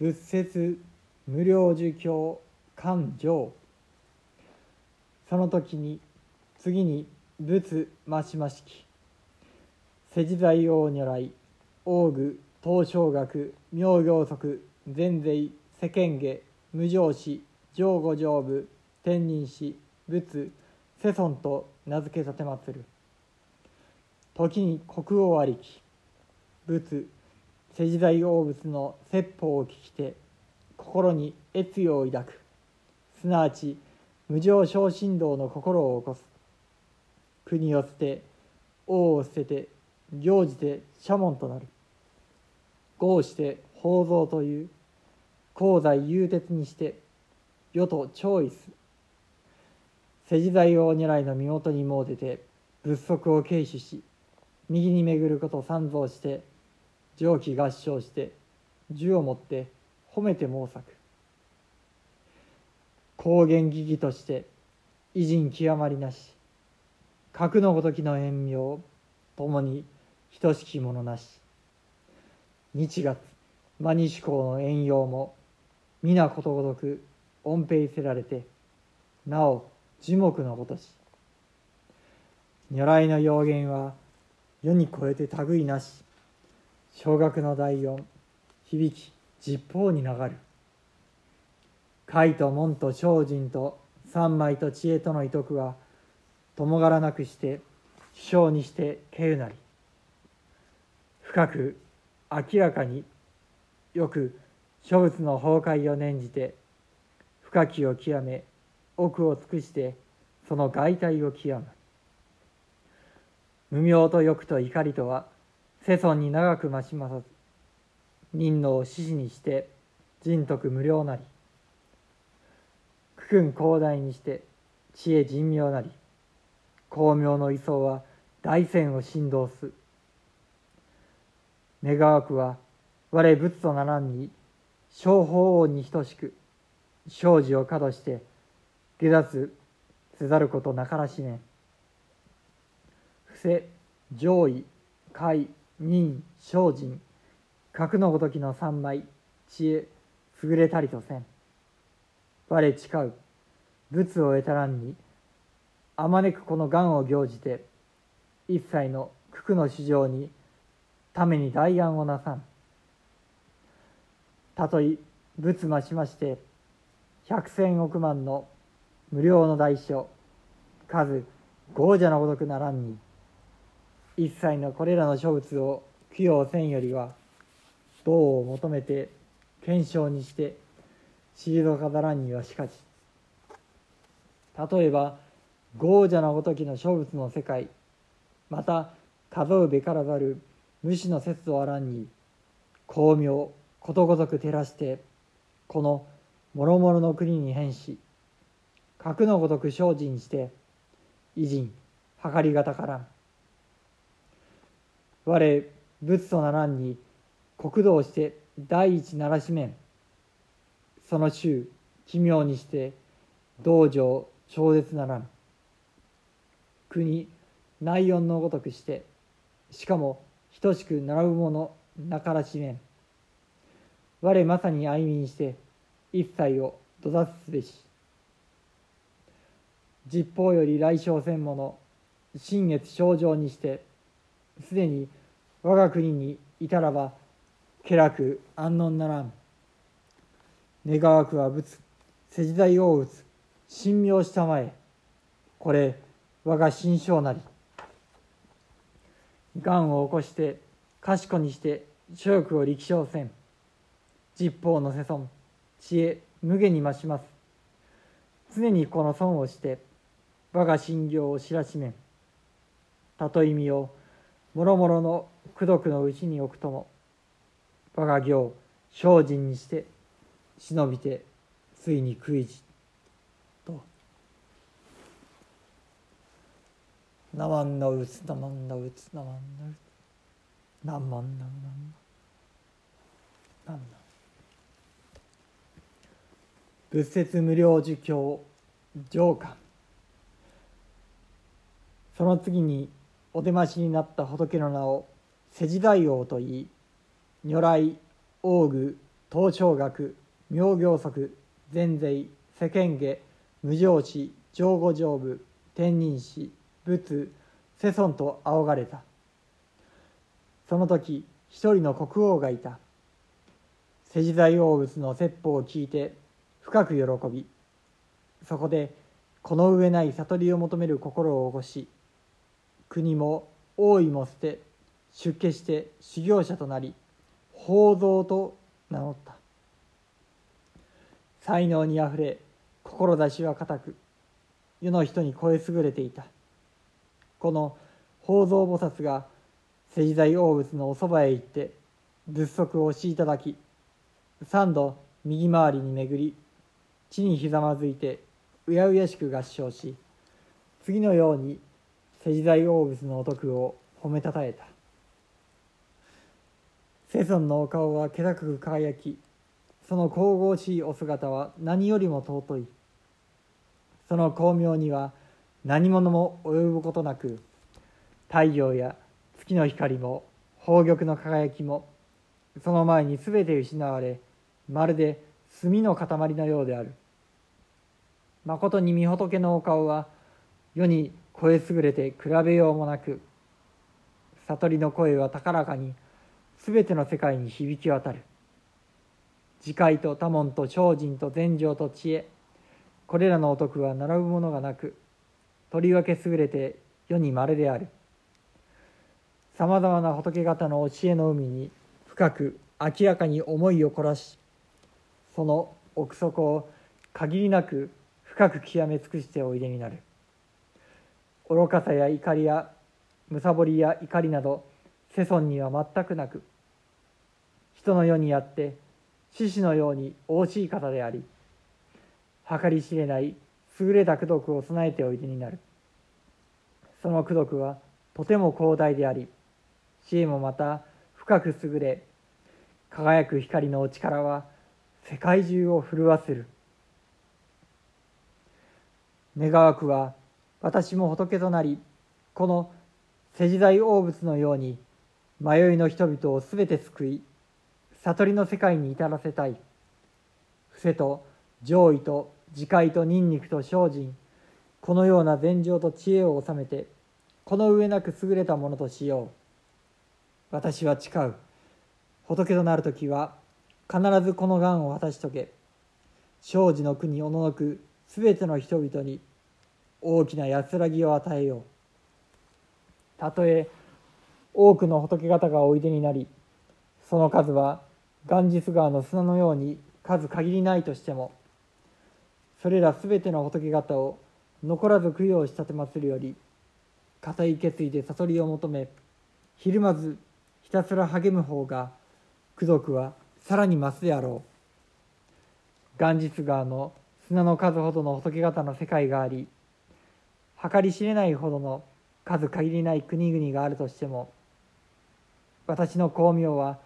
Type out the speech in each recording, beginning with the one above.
仏説無料儒教勘定その時に次に仏増し増しき世辞財王如来王具東照学明行則善税世間下無常死上五上部天人師仏世尊と名付け立てまつる時に国王ありき仏世辞大王仏の説法を聞きて心に悦意を抱く。すなわち無常昇進道の心を起こす。国を捨て王を捨てて行じて社門となる。豪して宝蔵という功罪勇鉄にして世と調意す世辞財王如来の身元に詣でて仏足を軽視し右に巡ること三蔵して上気合唱して銃を持って褒めて猛作高原義義として偉人極まりなし格のごときの遠名ともに等しきものなし。日月真西公の遠用も皆ことごとく恩平せられてなお樹木のごとし。如来の要言は世に超えて類なし。小学の第四響き十方に流る。貝と門と精進と三枚と知恵との遺徳は共柄なくして主将にして敬うなり。深く明らかによく諸仏の崩壊を念じて深きを極め奥を尽くしてその外体を極む。無明と欲と怒りとは世尊に長く増し増さず任能を獅子にして人徳無料なり苦訓広大にして知恵人妙なり巧妙の位相は大戦を振動す。願わくは我仏とならんに小法王に等しく生死を角して下脱せざることなからしめん。伏上位下位任精進。格のごときの三枚。知恵優れたりとせん。我誓う。仏を得たらんに。あまねくこの願を行じて一切の九九の市場にために大願をなさん。たとえ仏ましまして百千億万の無料の大小数豪者のごとくならんに。一切のこれらの諸物を供養せんよりは道を求めて検証にして退からんにはしかし例えば豪者のごときの諸物の世界。また数うべからざる無視の説をあらんに巧妙ことごとく照らしてこの諸々の国に変し格のごとく精進して偉人計りがたからん。我仏とならんに国道して第一ならしめんその衆奇妙にして道場超絶ならん。国内音のごとくして。しかも等しく並ぶものなからしめん我まさに愛民して一切を土雑すべし。実法より来生せんもの新月症状にしてすでに我が国にいたらば気楽安穏ならん。願わくは仏世辞大王仏神妙したまえこれ我が心象なり。願を起こして賢にして諸欲を力勝せん。実法の世尊知恵無限に増します。常にこの損をして我が心行を知らしめん。たと意味をもろもろの功。徳のうちに置くとも我が行精進にして忍びてついに食いじと「なまんなうつなまんなうつなまんなうつ。なまんなうなんななん仏説無料儒教上官その次にお出ましになった仏の名を世辞大王といい如来王具東照学妙行則善税世間下無常視上五上部天人師仏世尊と仰がれた。その時一人の国王がいた。世辞大王仏の説法を聞いて深く喜びそこでこの上ない悟りを求める心を起こし国も王位も捨て出家して修行者となり宝蔵と名乗った。才能にあふれ志は固く世の人に超え優れていた。この宝蔵菩薩が石材大仏のおそばへ行って仏足を押しいただき三度右回りに巡り地にひざまずいてうやうやしく合唱し次のように石材大仏のお徳を褒めたたえた。世尊のお顔は気高く輝きその神々しいお姿は何よりも尊い。その光明には何者も及ぶことなく太陽や月の光も宝玉の輝きもその前に全て失われまるで墨の塊のようである。まことに御仏のお顔は世に超え優れて比べようもなく悟りの声は高らかに全ての世界に響き渡る。自戒と多聞と精進と禅情と知恵。これらのお徳は並ぶものがなくとりわけ優れて世に稀である。さまざまな仏方の教えの海に深く明らかに思いを凝らしその奥底を限りなく深く極め尽くしておいでになる。愚かさや怒りやむさぼりや怒りなど世尊には全くなく人の世にあって獅子のように惜しい方であり計り知れない優れた功徳を備えておいでになる。その功徳はとても広大であり知恵もまた深く優れ輝く光のお力は世界中を震わせる。願わくは私も仏となりこの世時代大仏のように迷いの人々をすべて救い悟りの世界に至らせたい。伏せと上位と自戒とニンニクと精進。このような禅情と知恵を収めてこの上なく優れたものとしよう。私は誓う。仏となる時は必ずこの願を果たし遂げ生児の国おののくすべての人々に大きな安らぎを与えよう。たとえ多くの仏方がおいでになりその数はガンジス川の砂のように数限りないとしてもそれらすべての仏方を残らず供養し立てまするより固い決意で悟りを求めひるまずひたすら励む方が功徳はさらに増すであろう。元日川の砂の数ほどの仏方の世界があり計り知れないほどの数限りない国々があるとしても私の光明は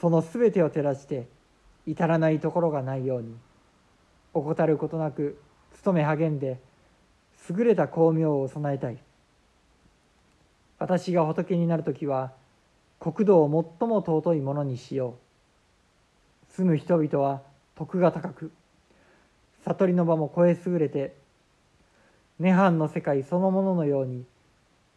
その全てを照らして至らないところがないように怠ることなく努め励んで優れた光明を備えたい。私が仏になる時は国土を最も尊いものにしよう。住む人々は徳が高く悟りの場も超え優れて涅槃の世界そのもののように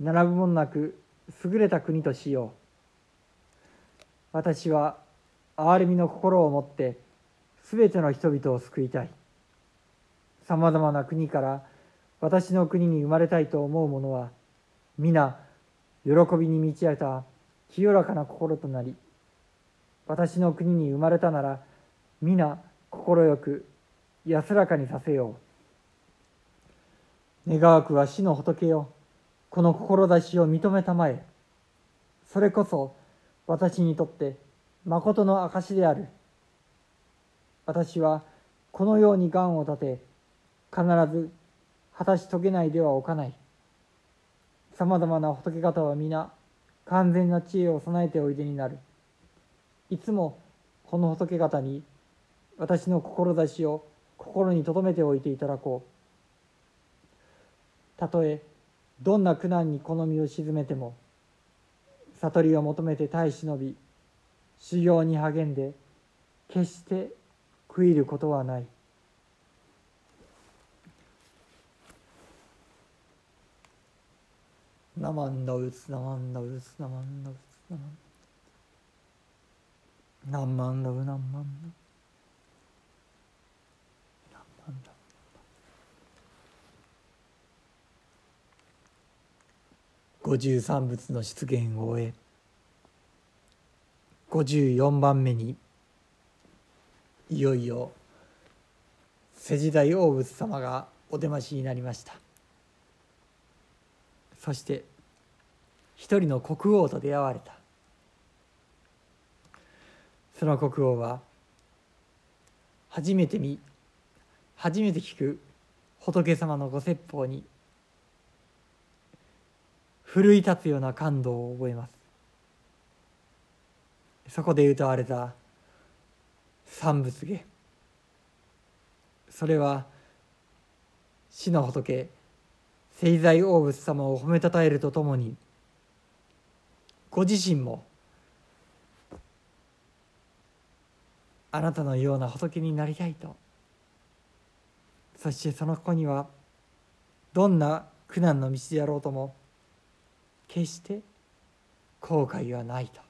並ぶものなく優れた国としよう。私は憐れみの心を持ってすべての人々を救いたい。さまざまな国から私の国に生まれたいと思う者は皆喜びに満ち溢れた清らかな心となり私の国に生まれたなら皆快く安らかにさせよう。願わくは死の仏よ。この志を認めたまえ。それこそ私にとって誠の証である。私はこのように願を立て必ず果たし遂げないではおかない。さまざまな仏方は皆完全な知恵を備えておいでになる。いつもこの仏方に私の志を心に留めておいていただこう。たとえどんな苦難にこの身を沈めても悟りを求めて耐え忍び修行に励んで決して悔いることはない「なまんのうつなまんのうつなまんのうつなまんのうつ」何万のう何万だう五十三仏の出現を終え54番目にいよいよ世時代大仏様がお出ましになりました。そして一人の国王と出会われた。その国王は初めて見初めて聞く仏様のご説法に奮い立つような感動を覚えます。そこで歌われた三仏芸。それは死の仏聖在大仏様を褒めたたえるとともにご自身もあなたのような仏になりたいと。そしてその子にはどんな苦難の道であろうとも決して後悔はないと。